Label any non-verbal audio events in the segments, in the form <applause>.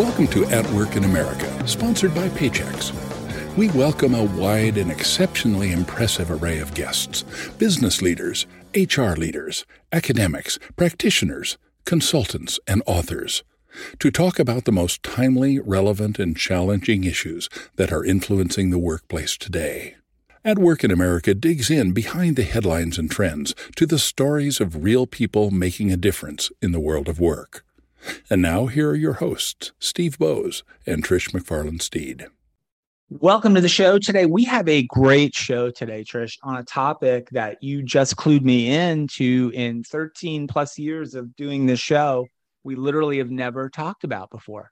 Welcome to At Work in America, sponsored by Paychex. We welcome a wide and exceptionally impressive array of guests business leaders, HR leaders, academics, practitioners, consultants, and authors to talk about the most timely, relevant, and challenging issues that are influencing the workplace today. At Work in America digs in behind the headlines and trends to the stories of real people making a difference in the world of work. And now, here are your hosts, Steve Boese and Trish McFarlane Steed. Welcome to the show today. We have a great show today, Trish, on a topic that you just clued me into in 13 plus years of doing this show. We literally have never talked about before.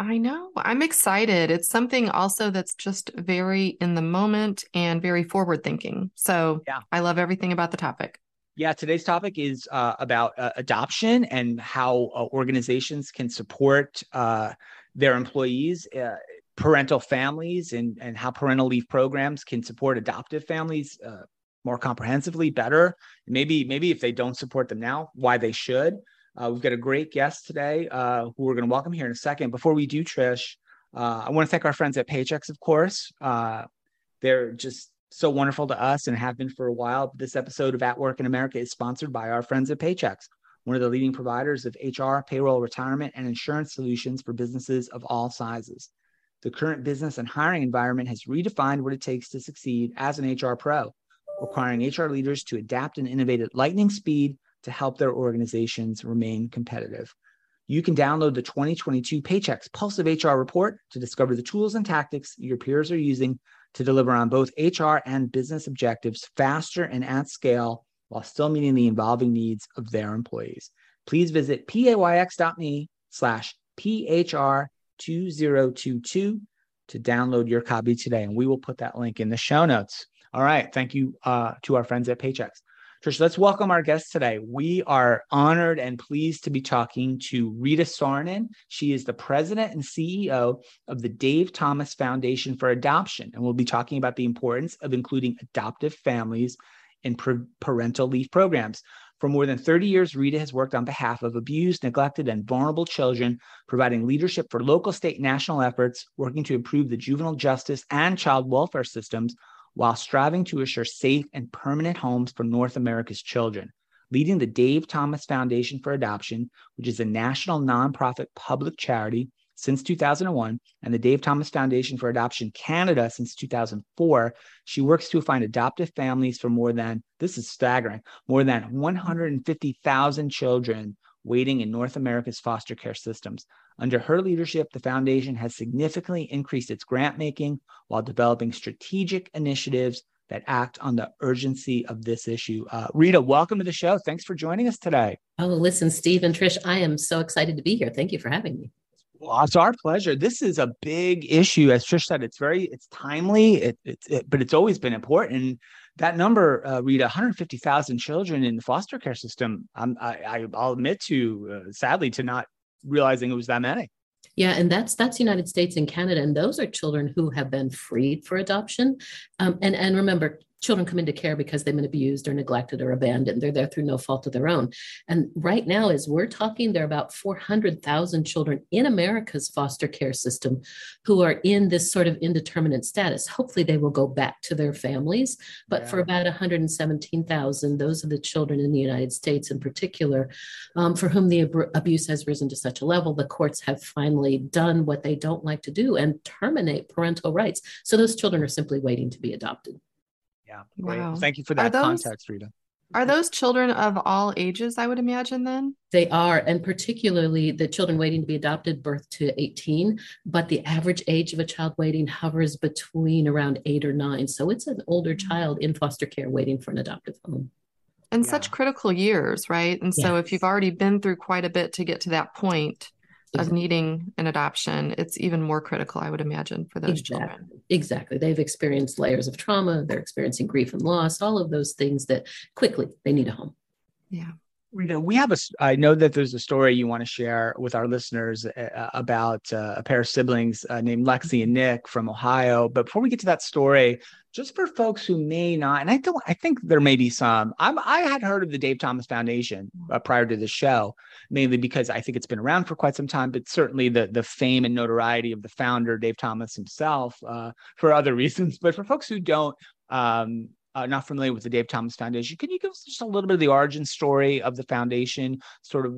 I know. I'm excited. It's something also that's just very in the moment and very forward thinking. So, yeah. I love everything about the topic. Yeah, today's topic is uh, about uh, adoption and how uh, organizations can support uh, their employees, uh, parental families, and, and how parental leave programs can support adoptive families uh, more comprehensively, better. Maybe, maybe if they don't support them now, why they should. we've got a great guest today who we're going to welcome here in a second. Before we do, Trish, I want to thank our friends at Paychex, of course. they're just so wonderful to us and have been for a while. This episode of At Work in America is sponsored by our friends at Paychex, one of the leading providers of HR, payroll, retirement, and insurance solutions for businesses of all sizes. The current business and hiring environment has redefined what it takes to succeed as an HR pro, requiring HR leaders to adapt and innovate at lightning speed to help their organizations remain competitive. You can download the 2022 Paychex Pulse of HR report to discover the tools and tactics your peers are using to deliver on both HR and business objectives faster and at scale while still meeting the evolving needs of their employees. Please visit payx.me slash PHR2022 to download your copy today. And we will put that link in the show notes. All right. Thank you uh, to our friends at Paychex. Trish, let's welcome our guest today. We are honored and pleased to be talking to Rita Soronen. She is the president and CEO of the Dave Thomas Foundation for Adoption, and we'll be talking about the importance of including adoptive families in parental leave programs. For more than 30 years, Rita has worked on behalf of abused, neglected, and vulnerable children, providing leadership for local, state, national efforts, working to improve the juvenile justice and child welfare systems while striving to assure safe and permanent homes for North America's children, leading the Dave Thomas Foundation for Adoption, which is a national nonprofit public charity since 2001, and the Dave Thomas Foundation for Adoption Canada since 2004. She works to find adoptive families for more than, this is staggering, more than 150,000 children waiting in North America's foster care systems. Under her leadership, the foundation has significantly increased its grant making while developing strategic initiatives that act on the urgency of this issue. Uh, Rita, welcome to the show. Thanks for joining us today. Oh, listen, Steve and Trish, I am so excited to be here. Thank you for having me. Well, it's our pleasure. This is a big issue, as Trish said. It's very, it's timely, it, it, it but it's always been important that number, uh, Rita, 150,000 children in the foster care system. I'm, I, I'll admit to, uh, sadly, to not realizing it was that many. Yeah, and that's that's United States and Canada, and those are children who have been freed for adoption. Um, and and remember, children come into care because they've been abused or neglected or abandoned. They're there through no fault of their own. And right now, as we're talking, there are about 400,000 children in America's foster care system who are in this sort of indeterminate status. Hopefully, they will go back to their families. But yeah. for about 117,000, those are the children in the United States in particular, um, for whom the ab- abuse has risen to such a level, the courts have finally done what they don't like to do and terminate parental rights. So those children are simply waiting to be adopted. Yeah. Great. Wow. Thank you for that those, context, Rita. Are those children of all ages, I would imagine then? They are, and particularly the children waiting to be adopted, birth to 18. But the average age of a child waiting hovers between around eight or nine. So it's an older mm. child in foster care waiting for an adoptive home. And yeah. such critical years, right? And so if you've already been through quite a bit to get to that point, of needing an adoption, it's even more critical, I would imagine, for those exactly. children. Exactly. They've experienced layers of trauma, they're experiencing grief and loss, all of those things that quickly they need a home. Yeah. Rita, we have a. I know that there's a story you want to share with our listeners uh, about uh, a pair of siblings uh, named Lexi and Nick from Ohio. But before we get to that story, just for folks who may not, and I don't, I think there may be some. I'm, I had heard of the Dave Thomas Foundation uh, prior to the show, mainly because I think it's been around for quite some time. But certainly the the fame and notoriety of the founder, Dave Thomas himself, uh, for other <laughs> reasons. But for folks who don't, um, uh, not familiar with the Dave Thomas Foundation, can you give us just a little bit of the origin story of the foundation, sort of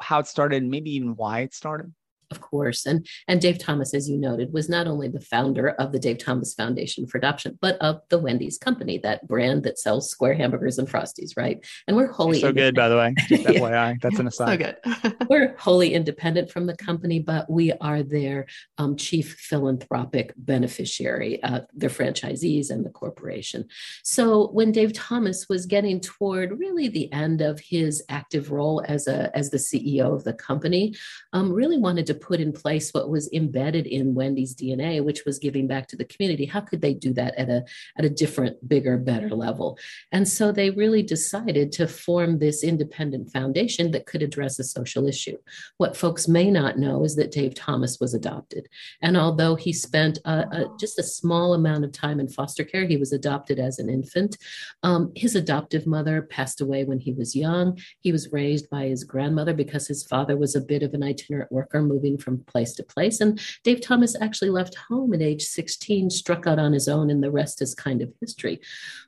how it started, and maybe even why it started? Of course. And, and Dave Thomas, as you noted, was not only the founder of the Dave Thomas Foundation for Adoption, but of the Wendy's company, that brand that sells square hamburgers and frosties, right? And we're wholly so good, by the way. Just <laughs> yeah. FYI, that's an aside. So good. <laughs> we're wholly independent from the company, but we are their um, chief philanthropic beneficiary, uh, their franchisees and the corporation. So when Dave Thomas was getting toward really the end of his active role as a as the CEO of the company, um, really wanted to put in place what was embedded in Wendy's DNA, which was giving back to the community. How could they do that at a at a different, bigger, better level? And so they really decided to form this independent foundation that could address a social issue. What folks may not know is that Dave Thomas was adopted, and although he spent a, a, just a small amount of time in foster care, he was adopted as an infant. Um, his adoptive mother passed away when he was young. He was raised by his grandmother because his father was a bit of an itinerant worker moving moving from place to place. And Dave Thomas actually left home at age 16, struck out on his own, and the rest is kind of history.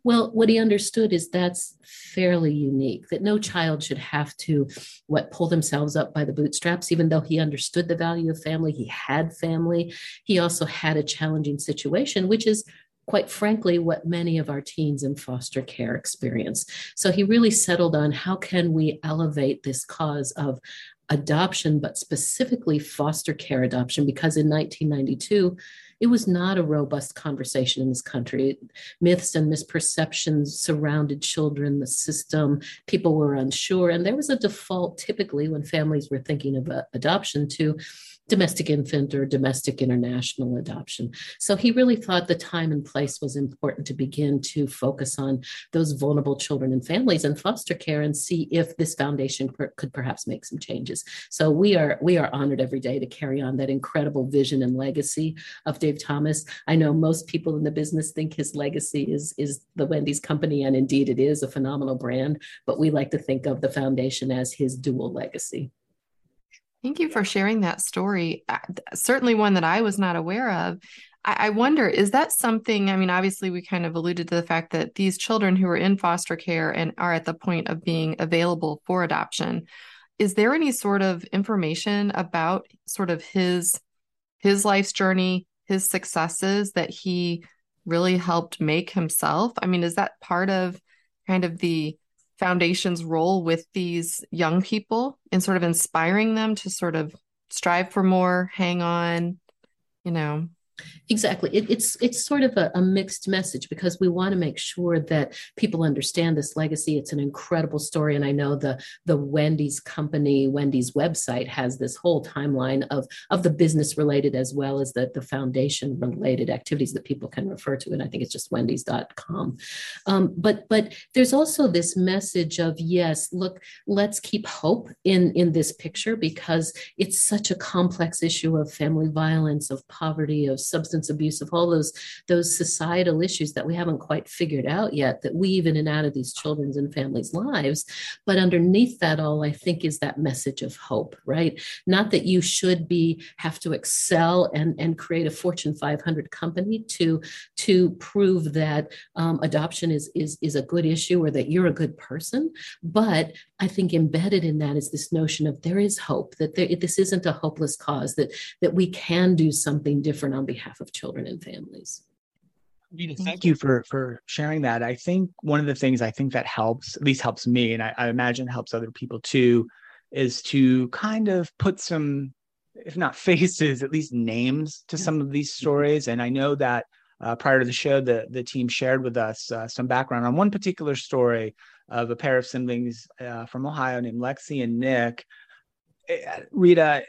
Well, what he understood is that's fairly unique, that no child should have to what pull themselves up by the bootstraps, even though he understood the value of family, he had family. He also had a challenging situation, which is quite frankly, what many of our teens in foster care experience. So he really settled on how can we elevate this cause of adoption, but specifically foster care adoption, because in 1992, it was not a robust conversation in this country. Myths and misperceptions surrounded children, the system, people were unsure, and there was a default typically when families were thinking of uh, adoption to domestic infant or domestic international adoption. So he really thought the time and place was important to begin to focus on those vulnerable children and families and foster care and see if this foundation per- could perhaps make some changes. So we are we are honored every day to carry on that incredible vision and legacy of Dave Thomas. I know most people in the business think his legacy is is the Wendy's company and indeed it is a phenomenal brand, but we like to think of the foundation as his dual legacy. Thank you for sharing that story. Certainly one that I was not aware of. I, I wonder, is that something? I mean, obviously, we kind of alluded to the fact that these children who are in foster care and are at the point of being available for adoption, is there any sort of information about sort of his his life's journey, his successes that he really helped make himself? I mean, is that part of kind of the foundation's role with these young people in sort of inspiring them to sort of strive for more, hang on, you know, Exactly. It, it's it's sort of a, a, mixed message because we want to make sure that people understand this legacy. It's an incredible story, and I know the the Wendy's company, Wendy's website has this whole timeline of of the business related as well as the the foundation related activities that people can refer to. And I think it's just Wendy's.com. Um, but but there's also this message of yes, look, let's keep hope in in this picture because it's such a complex issue of family violence, of poverty, of substance abuse, of all those those societal issues that we haven't quite figured out yet that weave in and out of these children's and families' lives. But underneath that all, I think is that message of hope, right? Not that you should be have to excel and and create a Fortune 500 company to to prove that um, adoption is is is a good issue or that you're a good person, but I think embedded in that is this notion of there is hope that there, this isn't a hopeless cause that that we can do something different on behalf of children and families. Rita, thank you for for sharing that. I think one of the things I think that helps, at least helps me, and I, I imagine helps other people too, is to kind of put some, if not <laughs> faces, at least names to some of these stories. And I know that uh, prior to the show, the the team shared with us uh, some background on one particular story of a pair of siblings uh, from Ohio named Lexi and Nick. Rita,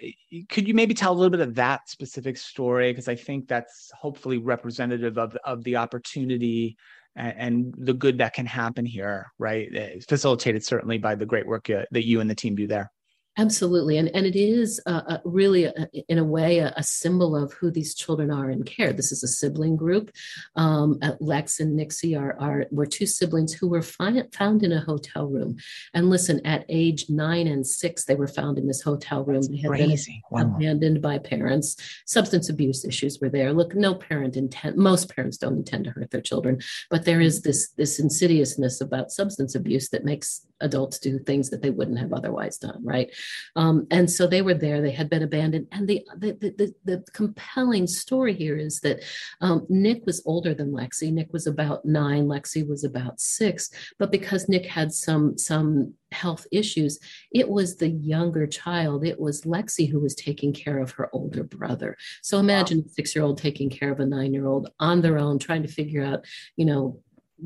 could you maybe tell a little bit of that specific story? Because I think that's hopefully representative of, of the opportunity and, and the good that can happen here, right? Facilitated certainly by the great work uh, that you and the team do there. Absolutely. And, and it is uh, uh, really, a, in a way, a, a, symbol of who these children are in care. This is a sibling group. Um, Lex and Nixie are, are were two siblings who were fi- found in a hotel room. And listen, at age nine and six, they were found in this hotel room. That's they had crazy. been wow. abandoned by parents. Substance abuse issues were there. Look, no parent intend, most parents don't intend to hurt their children, but there is this, this insidiousness about substance abuse that makes adults do things that they wouldn't have otherwise done, right? Um, and so they were there, they had been abandoned. And the, the, the, the compelling story here is that um, Nick was older than Lexi. Nick was about nine, Lexi was about six. But because Nick had some, some health issues, it was the younger child, it was Lexi who was taking care of her older brother. So imagine wow. a six year old taking care of a nine year old on their own, trying to figure out, you know,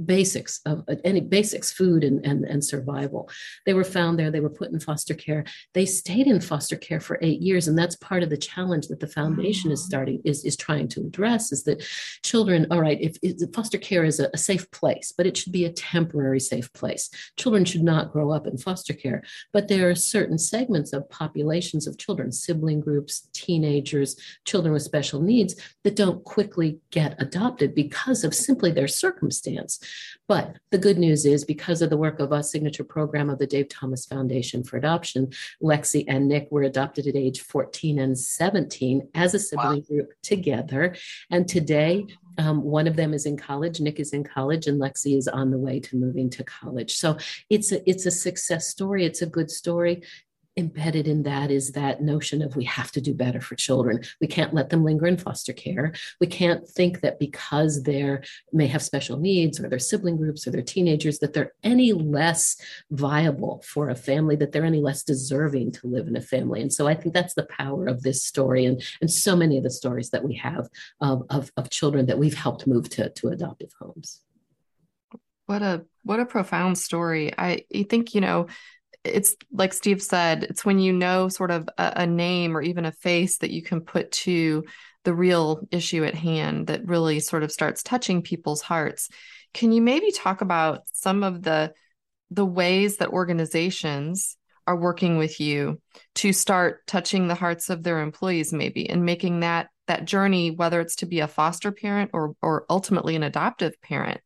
basics of any basics food and, and and survival. They were found there they were put in foster care. They stayed in foster care for eight years and that's part of the challenge that the foundation is starting is, is trying to address is that children all right if, if foster care is a, a safe place but it should be a temporary safe place. Children should not grow up in foster care but there are certain segments of populations of children sibling groups teenagers children with special needs that don't quickly get adopted because of simply their circumstance but the good news is because of the work of a signature program of the Dave Thomas Foundation for Adoption, Lexi and Nick were adopted at age 14 and 17 as a sibling wow. group together. And today, um, one of them is in college. Nick is in college, and Lexi is on the way to moving to college. So it's a it's a success story. It's a good story embedded in that is that notion of we have to do better for children. We can't let them linger in foster care. We can't think that because they may have special needs or their sibling groups or their teenagers that they're any less viable for a family, that they're any less deserving to live in a family. And so I think that's the power of this story and, and so many of the stories that we have of, of, of children that we've helped move to, to adoptive homes. What a what a profound story. I, I think, you know, it's like Steve said, it's when you know sort of a, a, name or even a face that you can put to the real issue at hand that really sort of starts touching people's hearts. Can you maybe talk about some of the the ways that organizations are working with you to start touching the hearts of their employees maybe and making that that journey whether it's to be a foster parent or or ultimately an adoptive parent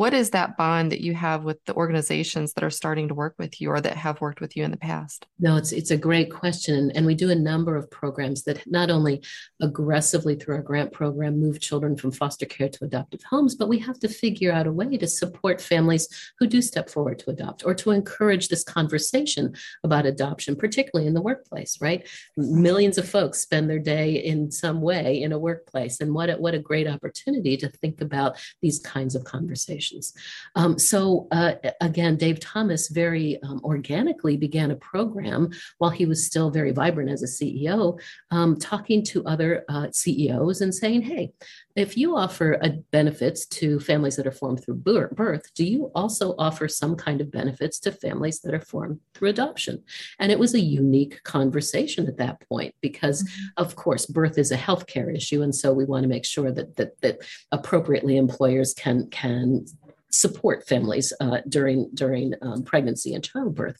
what is that bond that you have with the organizations that are starting to work with you or that have worked with you in the past? No, it's it's a great question. And we do a number of programs that not only aggressively through our grant program move children from foster care to adoptive homes, but we have to figure out a way to support families who do step forward to adopt or to encourage this conversation about adoption, particularly in the workplace, right? Millions of folks spend their day in some way in a workplace. And what a, what a great opportunity to think about these kinds of conversations. Um, so uh, again, Dave Thomas very um, organically began a program while he was still very vibrant as a CEO, um, talking to other uh, CEOs and saying, "Hey, if you offer benefits to families that are formed through birth, do you also offer some kind of benefits to families that are formed through adoption?" And it was a unique conversation at that point because, mm-hmm. of course, birth is a healthcare issue, and so we want to make sure that that, that appropriately employers can can support families uh, during during um, pregnancy and childbirth.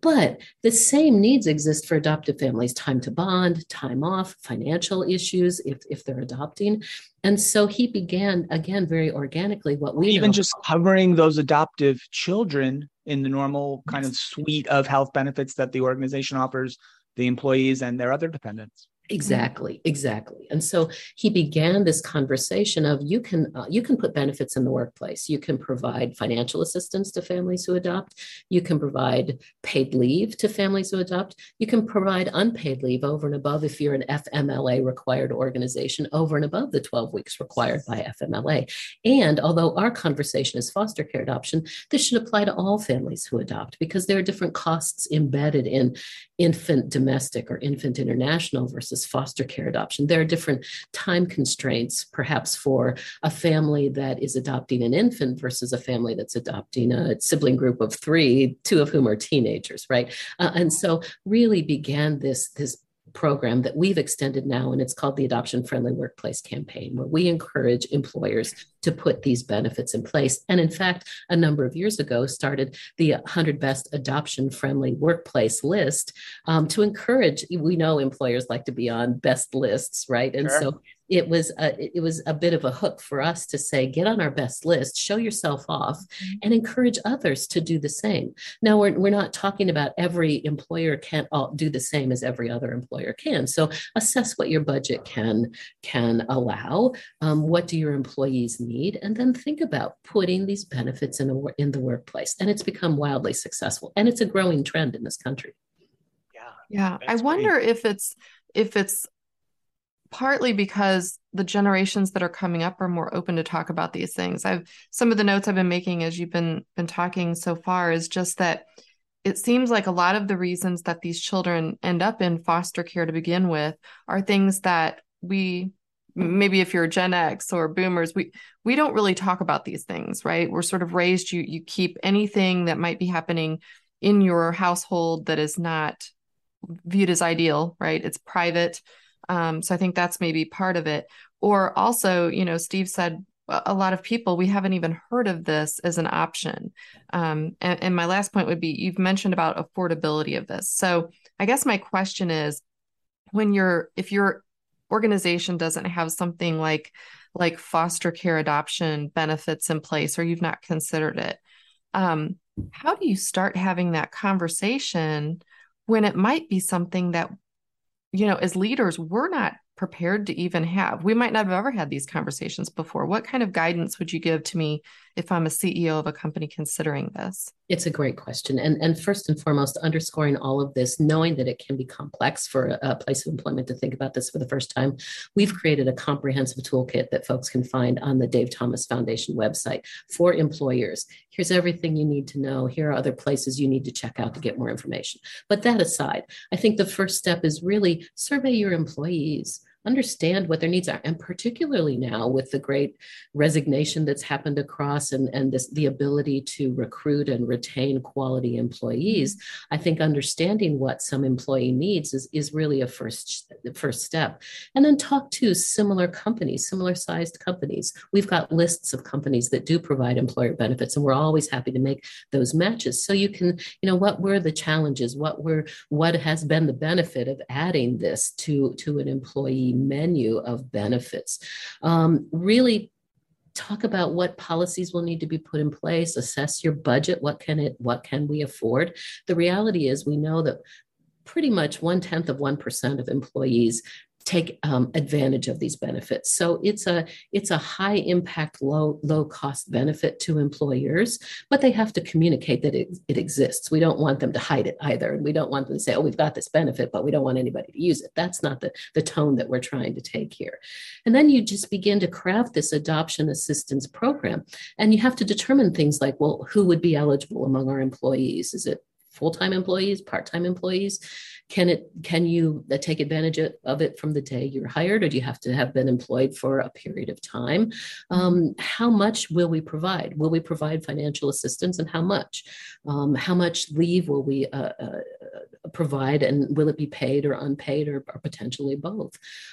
But the same needs exist for adoptive families time to bond, time off, financial issues if, if they're adopting. And so he began, again, very organically, what we even know. just covering those adoptive children in the normal kind of suite of health benefits that the organization offers the employees and their other dependents. Exactly, exactly. And so he began this conversation of you can uh, you can put benefits in the workplace. You can provide financial assistance to families who adopt. You can provide paid leave to families who adopt. You can provide unpaid leave over and above if you're an FMLA required organization over and above the 12 weeks required by FMLA. And although our conversation is foster care adoption, this should apply to all families who adopt because there are different costs embedded in infant domestic or infant international versus foster care adoption. There are different time constraints, perhaps, for a family that is adopting an infant versus a family that's adopting a sibling group of three, two of whom are teenagers, right? Uh, and so, really began this this program that we've extended now, and it's called the Adoption Friendly Workplace Campaign, where we encourage employers to put these benefits in place. And in fact, a number of years ago, started the 100 Best Adoption Friendly Workplace list um, to encourage. We know employers like to be on best lists, right? And sure. so it was a, it was a bit of a hook for us to say get on our best list show yourself off mm-hmm. and encourage others to do the same. Now we're, we're not talking about every employer can't all do the same as every other employer can. So assess what your budget can can allow um, what do your employees need and then think about putting these benefits in, a, in the workplace. And it's become wildly successful and it's a growing trend in this country. Yeah. Yeah. I wonder great. if it's if it's partly because the generations that are coming up are more open to talk about these things. I've some of the notes I've been making as you've been been talking so far is just that it seems like a lot of the reasons that these children end up in foster care to begin with are things that we maybe if you're Gen X or boomers, we we don't really talk about these things, right? We're sort of raised you you keep anything that might be happening in your household that is not viewed as ideal, right? It's private um, so I think that's maybe part of it. Or also, you know, Steve said a lot of people we haven't even heard of this as an option. Um, and, and my last point would be you've mentioned about affordability of this. So I guess my question is, when you're if your organization doesn't have something like like foster care adoption benefits in place, or you've not considered it, um, how do you start having that conversation when it might be something that you know, as leaders, we're not prepared to even have. We might not have ever had these conversations before. What kind of guidance would you give to me if I'm a CEO of a company considering this? It's a great question. And, and first and foremost, underscoring all of this, knowing that it can be complex for a, place of employment to think about this for the first time, we've created a comprehensive toolkit that folks can find on the Dave Thomas Foundation website for employers. Here's everything you need to know. Here are other places you need to check out to get more information. But that aside, I think the first step is really survey your employees understand what their needs are and particularly now with the great resignation that's happened across and, and this the ability to recruit and retain quality employees i think understanding what some employee needs is, is really a first first step. And then talk to similar companies similar sized companies. We've got lists of companies that do provide employer benefits and we're always happy to make those matches. So you can you know what were the challenges? What were what has been the benefit of adding this to to an employee menu of benefits. Um, really talk about what policies will need to be put in place assess your budget what can it what can we afford the reality is we know that pretty much one tenth of 1% of employees take um, advantage of these benefits. So it's a it's a high impact, low low cost benefit to employers, but they have to communicate that it, it exists. We don't want them to hide it either, and we don't want them to say, "Oh, we've got this benefit, but we don't want anybody to use it." That's not the the tone that we're trying to take here. And then you just begin to craft this adoption assistance program, and you have to determine things like, well, who would be eligible among our employees? Is it full-time employees, part-time employees? Can it can you uh, take advantage of it from the day you're hired, or do you have to have been employed for a period of time? Um, how much will we provide? Will we provide financial assistance, and how much? Um, how much leave will we uh, uh, provide, and will it be paid or unpaid, or, or potentially both?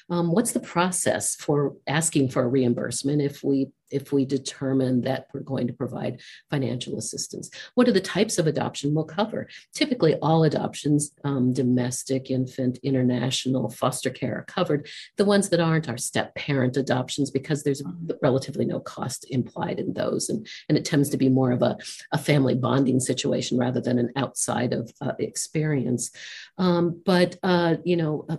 Um, what's the process for asking for a reimbursement if we if we determine that we're going to provide financial assistance. What are the types of adoption we'll cover? Typically, all adoptions, um, domestic, infant, international, foster care are covered. The ones that aren't are step parent adoptions because there's relatively no cost implied in those. And, and it tends to be more of a, a family bonding situation rather than an outside of uh, experience. Um, but, uh, you know, uh,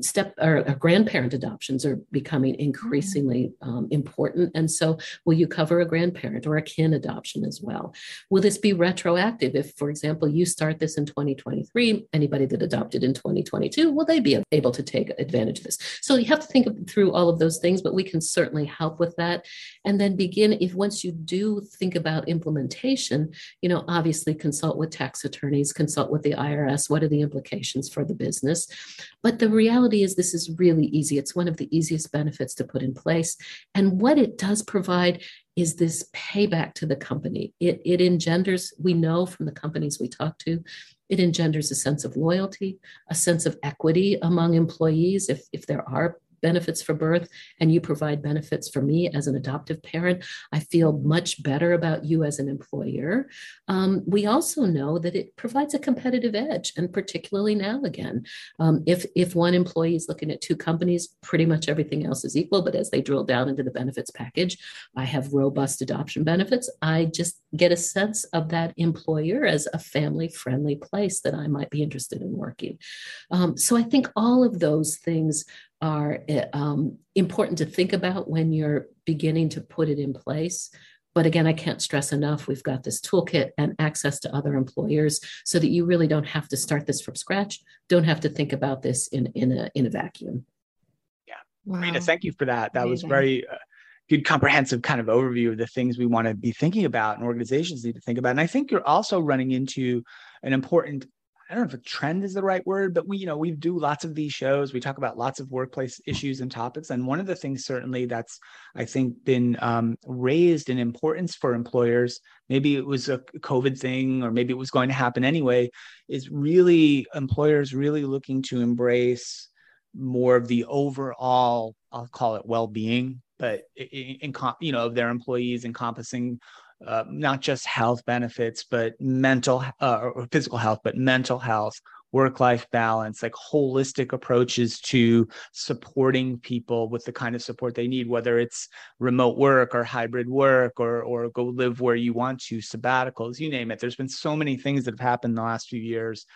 step or, or, grandparent adoptions are becoming increasingly um, important. And so, will you cover a grandparent or a kin adoption as well? Will this be retroactive? If, for example, you start this in 2023, anybody that adopted in 2022, will they be able to take advantage of this? So, you have to think through all of those things, but we can certainly help with that. And then begin, if once you do think about implementation, you know, obviously consult with tax attorneys, consult with the IRS. What are the implications for the business? But the reality is, this is really easy. It's one of the easiest benefits to put in place. And what it does provide is this payback to the company. It, it engenders, we know from the companies we talk to, It engenders a sense of loyalty, a sense of equity among employees. If, if there are benefits for birth and you provide benefits for me as an adoptive parent, I feel much better about you as an employer. Um, we also know that it provides a competitive edge, and particularly now again, um, if if one employee is looking at two companies, pretty much everything else is equal. But as they drill down into the benefits package, I have robust adoption benefits. I just get a sense of that employer as a family friendly place that I might be interested in working. Um, so I think all of those things are um, important to think about when you're beginning to put it in place. But again, I can't stress enough, we've got this toolkit and access to other employers so that you really don't have to start this from scratch, don't have to think about this in, in, a, in a vacuum. Yeah. Wow. Rita, thank you for that. That Amazing. was very uh, good, comprehensive kind of overview of the things we want to be thinking about and organizations need to think about. And I think you're also running into an important I don't know if a trend is the right word, but we, you know, we do lots of these shows. We talk about lots of workplace issues and topics. And one of the things certainly that's, I think, been um, raised in importance for employers, maybe it was a COVID thing, or maybe it was going to happen anyway, is really employers really looking to embrace more of the overall, I'll call it well-being, but in, in you know, of their employees encompassing uh, not just health benefits, but mental uh, or physical health, but mental health, work life balance, like holistic approaches to supporting people with the kind of support they need, whether it's remote work or hybrid work or, or go live where you want to, sabbaticals, you name it. There's been so many things that have happened in the last few years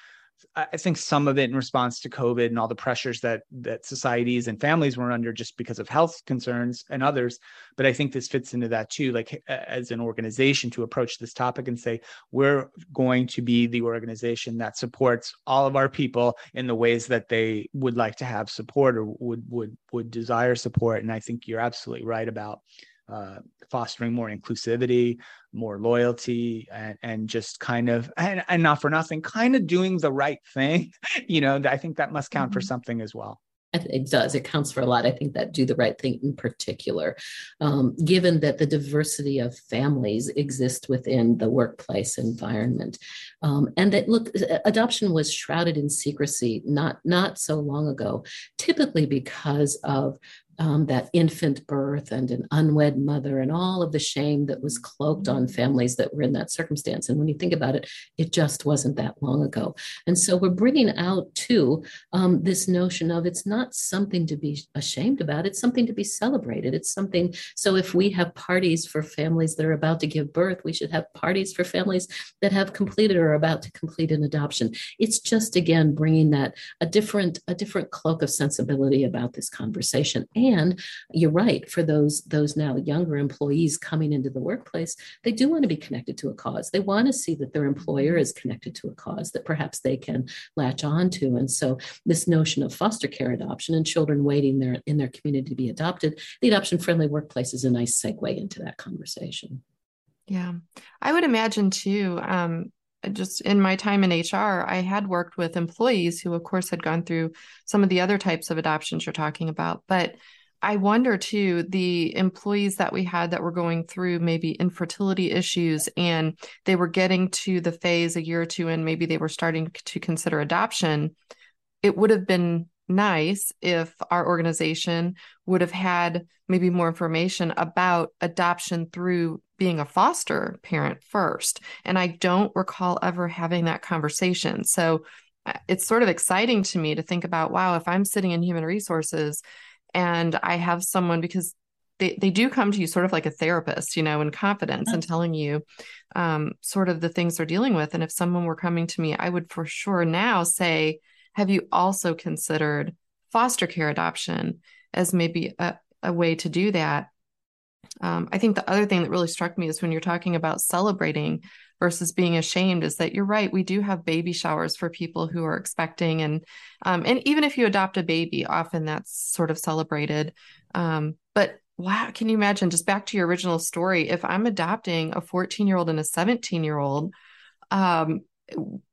I think some of it in response to COVID and all the pressures that that societies and families were under just because of health concerns and others. But I think this fits into that too. Like as an organization to approach this topic and say we're going to be the organization that supports all of our people in the ways that they would like to have support or would would would desire support. And I think you're absolutely right about uh, fostering more inclusivity, more loyalty, and, and just kind of, and, and not for nothing, kind of doing the right thing. <laughs> you know, I think that must count mm-hmm. for something as well. It does. It counts for a lot. I think that do the right thing in particular, um, given that the diversity of families exist within the workplace environment, um, and that look, adoption was shrouded in secrecy not not so long ago, typically because of um, that infant birth and an unwed mother and all of the shame that was cloaked on mm-hmm. families that were in that circumstance. And when you think about it, it just wasn't that long ago. And so we're bringing out too um, this notion of it's not something to be ashamed about, it's something to be celebrated. It's something, so if we have parties for families that are about to give birth, we should have parties for families that have completed or are about to complete an adoption. It's just, again, bringing that a different, a different cloak of sensibility about this conversation. And and you're right, for those those now younger employees coming into the workplace, they do want to be connected to a cause. They want to see that their employer is connected to a cause that perhaps they can latch on to. And so this notion of foster care adoption and children waiting there in their community to be adopted, the adoption friendly workplace is a nice segue into that conversation. Yeah. I would imagine too, um, just in my time in HR, I had worked with employees who, of course, had gone through some of the other types of adoptions you're talking about. But I wonder too, the employees that we had that were going through maybe infertility issues and they were getting to the phase a year or two and maybe they were starting to consider adoption. It would have been nice if our organization would have had maybe more information about adoption through being a foster parent first. And I don't recall ever having that conversation. So uh, it's sort of exciting to me to think about wow, if I'm sitting in human resources and I have someone because they, they do come to you sort of like a therapist, you know, in confidence and telling you um, sort of the things they're dealing with. And if someone were coming to me, I would for sure now say, Have you also considered foster care adoption as maybe a, a way to do that? Um, I think the other thing that really struck me is when you're talking about celebrating versus being ashamed is that you're right. We do have baby showers for people who are expecting, and um, and even if you adopt a baby, often that's sort of celebrated. Um, but wow, can you imagine? Just back to your original story, if I'm adopting a 14 year old and a 17 year old, um,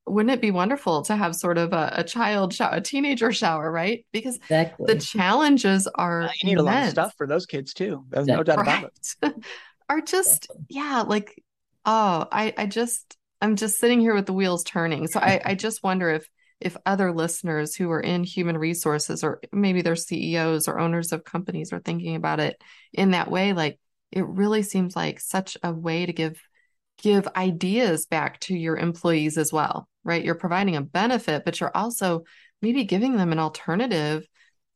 wouldn't it be wonderful to have sort of a, a child shower, a teenager shower, right? Because exactly. the challenges are uh, you need immense. a lot of stuff for those kids too. There's exactly. no doubt about it. <laughs> are just yeah, like oh, I I just I'm just sitting here with the wheels turning. So I, I just wonder if if other listeners who are in human resources or maybe they're CEOs or owners of companies are thinking about it in that way, like it really seems like such a way to give give ideas back to your employees as well, right? You're providing a benefit, but you're also maybe giving them an alternative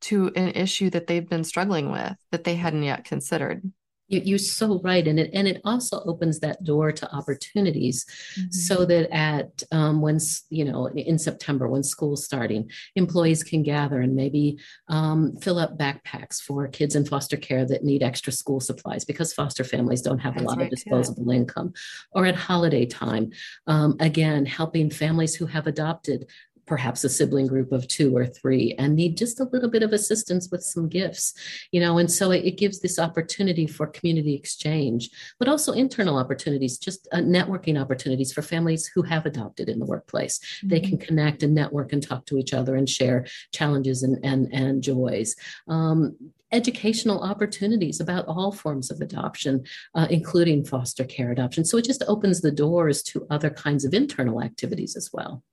to an issue that they've been struggling with that they hadn't yet considered. You're so right, and it and it also opens that door to opportunities, mm-hmm. so that at um, when you know in September when school's starting, employees can gather and maybe um, fill up backpacks for kids in foster care that need extra school supplies because foster families don't have That's a lot right, of disposable income, or at holiday time, um, again helping families who have adopted perhaps a sibling group of two or three and need just a little bit of assistance with some gifts you know and so it, it gives this opportunity for community exchange but also internal opportunities just uh, networking opportunities for families who have adopted in the workplace mm-hmm. they can connect and network and talk to each other and share challenges and and, and joys um, educational opportunities about all forms of adoption, uh, including foster care adoption. So it just opens the doors to other kinds of internal activities as well.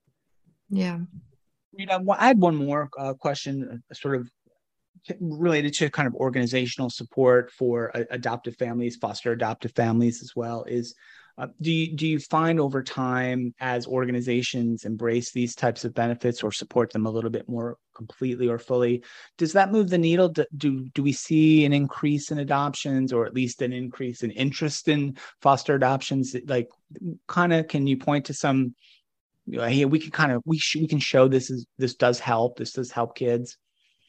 Yeah. Rita, I had one more uh, question, uh, sort of related to kind of organizational support for uh, adoptive families, foster adoptive families as well. Is uh, do you do you find over time as organizations embrace these types of benefits or support them a little bit more completely or fully, does that move the needle? Do do, do we see an increase in adoptions or at least an increase in interest in foster adoptions? Like, kind of, can you point to some hey, we can kind of we sh- we can show this is this does help. This does help kids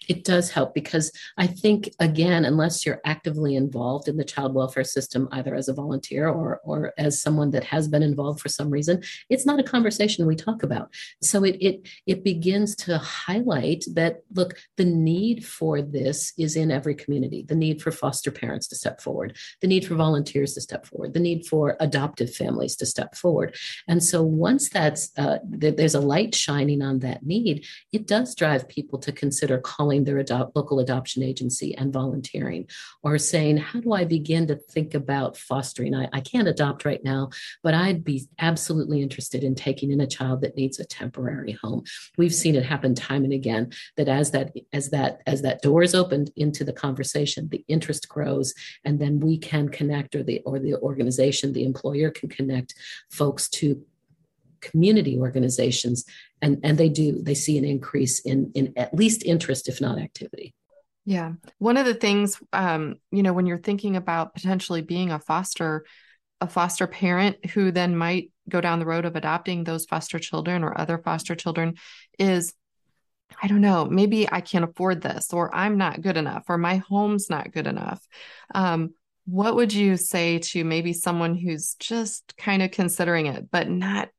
it does help because I think again, unless you're actively involved in the child welfare system, either as a volunteer or or as someone that has been involved for some reason, it's not a conversation we talk about. So it it it begins to highlight that look, the need for this is in every community. The need for foster parents to step forward, the need for volunteers to step forward, the need for adoptive families to step forward. And so once that's uh, th- there's a light shining on that need, it does drive people to consider calling calling their adopt, local adoption agency and volunteering, or saying, How do I begin to think about fostering? I, I can't adopt right now, but I'd be absolutely interested in taking in a child that needs a temporary home. We've seen it happen time and again that as that as that as that door is opened into the conversation, the interest grows, and then we can connect, or the or the organization, the employer can connect folks to community organizations and and they do they see an increase in in at least interest if not activity yeah one of the things um you know when you're thinking about potentially being a foster a foster parent who then might go down the road of adopting those foster children or other foster children is I don't know, maybe I can't afford this, or I'm not good enough, or my home's not good enough. Um, what would you say to maybe someone who's just kind of considering it, but not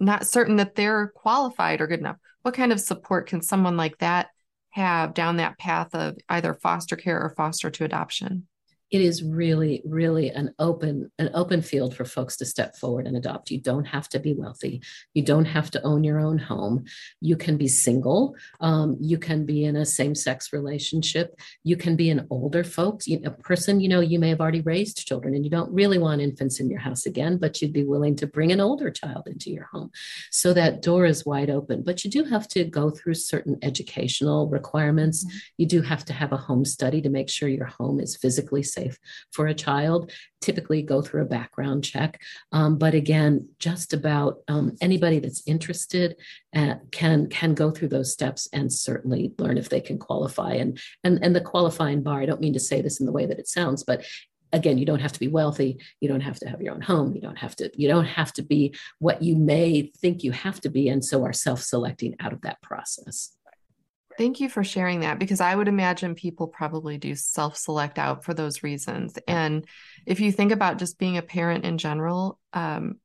not certain that they're qualified or good enough. What kind of support can someone like that have down that path of either foster care or foster to adoption? It is really really an open an open field for folks to step forward and adopt. You don't have to be wealthy. You don't have to own your own home. You can be single. Um, you can be in a same-sex relationship. You can be an older folks you, a person you know you may have already raised children and you don't really want infants in your house again but you'd be willing to bring an older child into your home. So that door is wide open but you do have to go through certain educational requirements. Mm-hmm. you do have to have a home study to make sure your home is physically safe safe for a child, typically go through a background check. Um, but again, just about um, anybody that's interested uh, can can go through those steps and certainly learn if they can qualify. And and and the qualifying bar. I don't mean to say this in the way that it sounds, but again you don't have to be wealthy you don't have to have your own home you don't have to you don't have to be what you may think you have to be and so are self-selecting out of that process Thank you for sharing that because I would imagine people probably do self select out for those reasons. And if you think about just being a parent in general, um,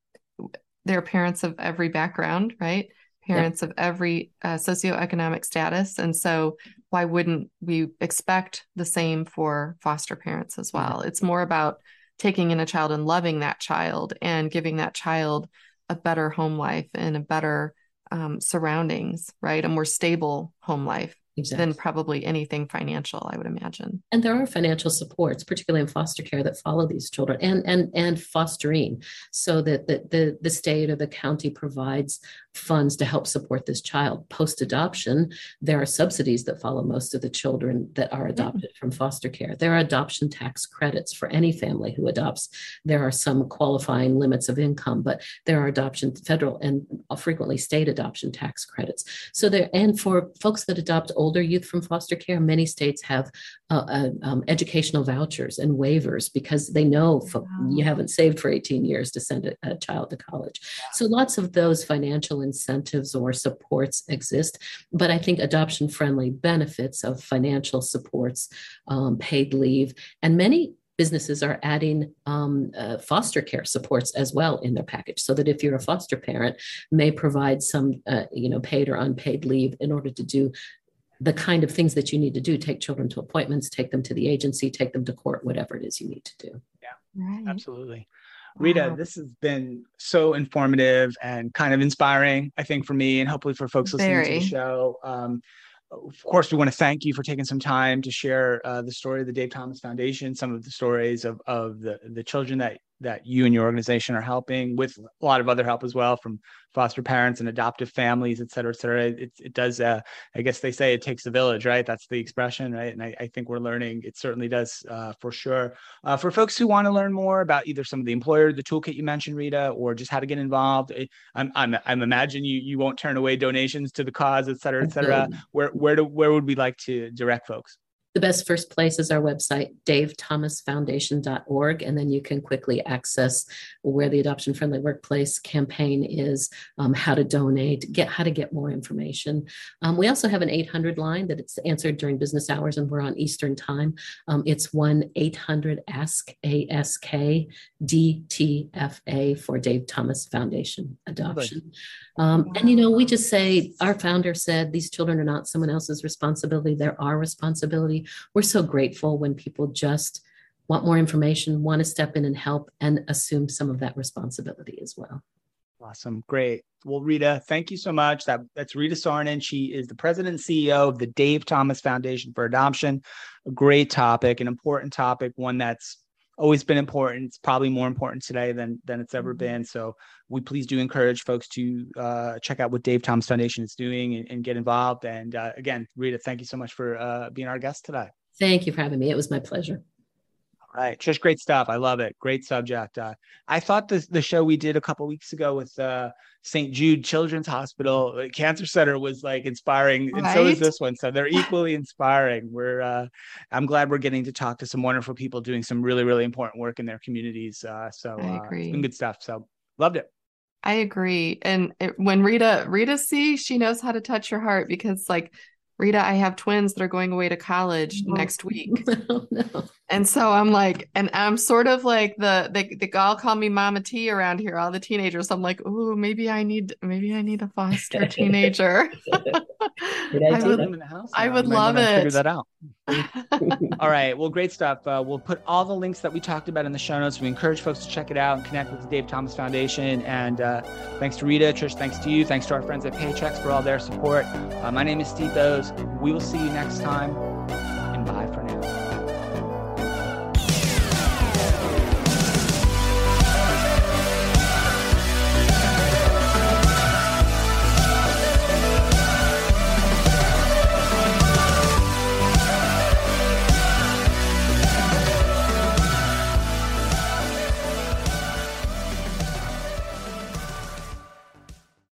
there are parents of every background, right? Parents of every uh, socioeconomic status. And so, why wouldn't we expect the same for foster parents as well? It's more about taking in a child and loving that child and giving that child a better home life and a better um, surroundings, right? A more stable home life exactly. than probably anything financial, I would imagine. And there are financial supports, particularly in foster care, that follow these children and and and fostering, so that the the, the state or the county provides funds to help support this child. Post adoption, there are subsidies that follow most of the children that are adopted mm-hmm. from foster care. There are adoption tax credits for any family who adopts. There are some qualifying limits of income, but there are adoption federal and frequently state adoption tax credits. So there, and for folks that adopt older youth from foster care, many states have uh, uh, um, educational vouchers and waivers because they know wow. you haven't saved for 18 years to send a, a child to college. So lots of those financial incentives or supports exist, but I think adoption friendly benefits of financial supports, um, paid leave, and many businesses are adding um, uh, foster care supports as well in their package so that if you're a foster parent may provide some uh, you know paid or unpaid leave in order to do the kind of things that you need to do take children to appointments take them to the agency take them to court whatever it is you need to do yeah right. absolutely Rita, wow. this has been so informative and kind of inspiring, I think, for me and hopefully for folks listening Very. to the show. Um, of course, we want to thank you for taking some time to share uh, the story of the Dave Thomas Foundation, some of the stories of, of the, the children that that you and your organization are helping with a lot of other help as well from foster parents and adoptive families et cetera et cetera. It, it does uh, i guess they say it takes a village right? That's the expression right? And i, I think we're learning it certainly does uh, for sure. Uh, for folks who want to learn more about either some of the employer the toolkit you mentioned rita or just how to get involved i'm i'm, I'm imagine you you won't turn away donations to the cause et cetera et cetera. Where where do where would we like to direct folks the best first place is our website, davethomasfoundation.org. And then you can quickly access where the Adoption Friendly Workplace campaign is, um, how to donate, get how to get more information. Um, we also have an 800 line that it's answered during business hours and we're on Eastern time. Um, it's 1 800 ASK ASK DTFA for Dave Thomas Foundation Adoption. Um, and, you know, we just say, our founder said, these children are not someone else's responsibility, they're our responsibility. We're so grateful when people just want more information, want to step in and help, and assume some of that responsibility as well. Awesome. Great. Well, Rita, thank you so much. That that's Rita Soronen. She is the president and CEO of the Dave Thomas Foundation for Adoption. A great topic, an important topic, one that's always been important. It's probably more important today than than it's ever mm-hmm. been. So we please do encourage folks to uh, check out what Dave Thomas Foundation is doing and, and get involved. And uh, again, Rita, thank you so much for uh, being our guest today. Thank you for having me. It was my pleasure right. Just great stuff. I love it. Great subject. Uh, i thought the, the show we did a couple weeks ago with uh, st jude children's hospital uh, cancer center was like inspiring right? and so is this one. So they're equally inspiring. We're uh, i'm glad we're getting to talk to some wonderful people doing some really really important work in their communities. Uh, so uh, it's been good stuff. So loved it. I agree. And it, when Rita Rita see, she knows how to touch your heart because like Rita, I have twins that are going away to college oh. next week. <laughs> Oh, no. And so I'm like, and I'm sort of like the they they all call me Mama T around here, all the teenagers. I'm like, oh, maybe I need maybe I need a foster <laughs> teenager. I <laughs> would, I would love it. Figure that out. All right. Well, great stuff. Uh, we'll put all the links that we talked about in the show notes. We encourage folks to check it out and connect with the Dave Thomas Foundation. And uh, thanks to Rita, Trish, thanks to you. Thanks to our friends at Paychex for all their support. Uh, my name is Steve Boese. We will see you next time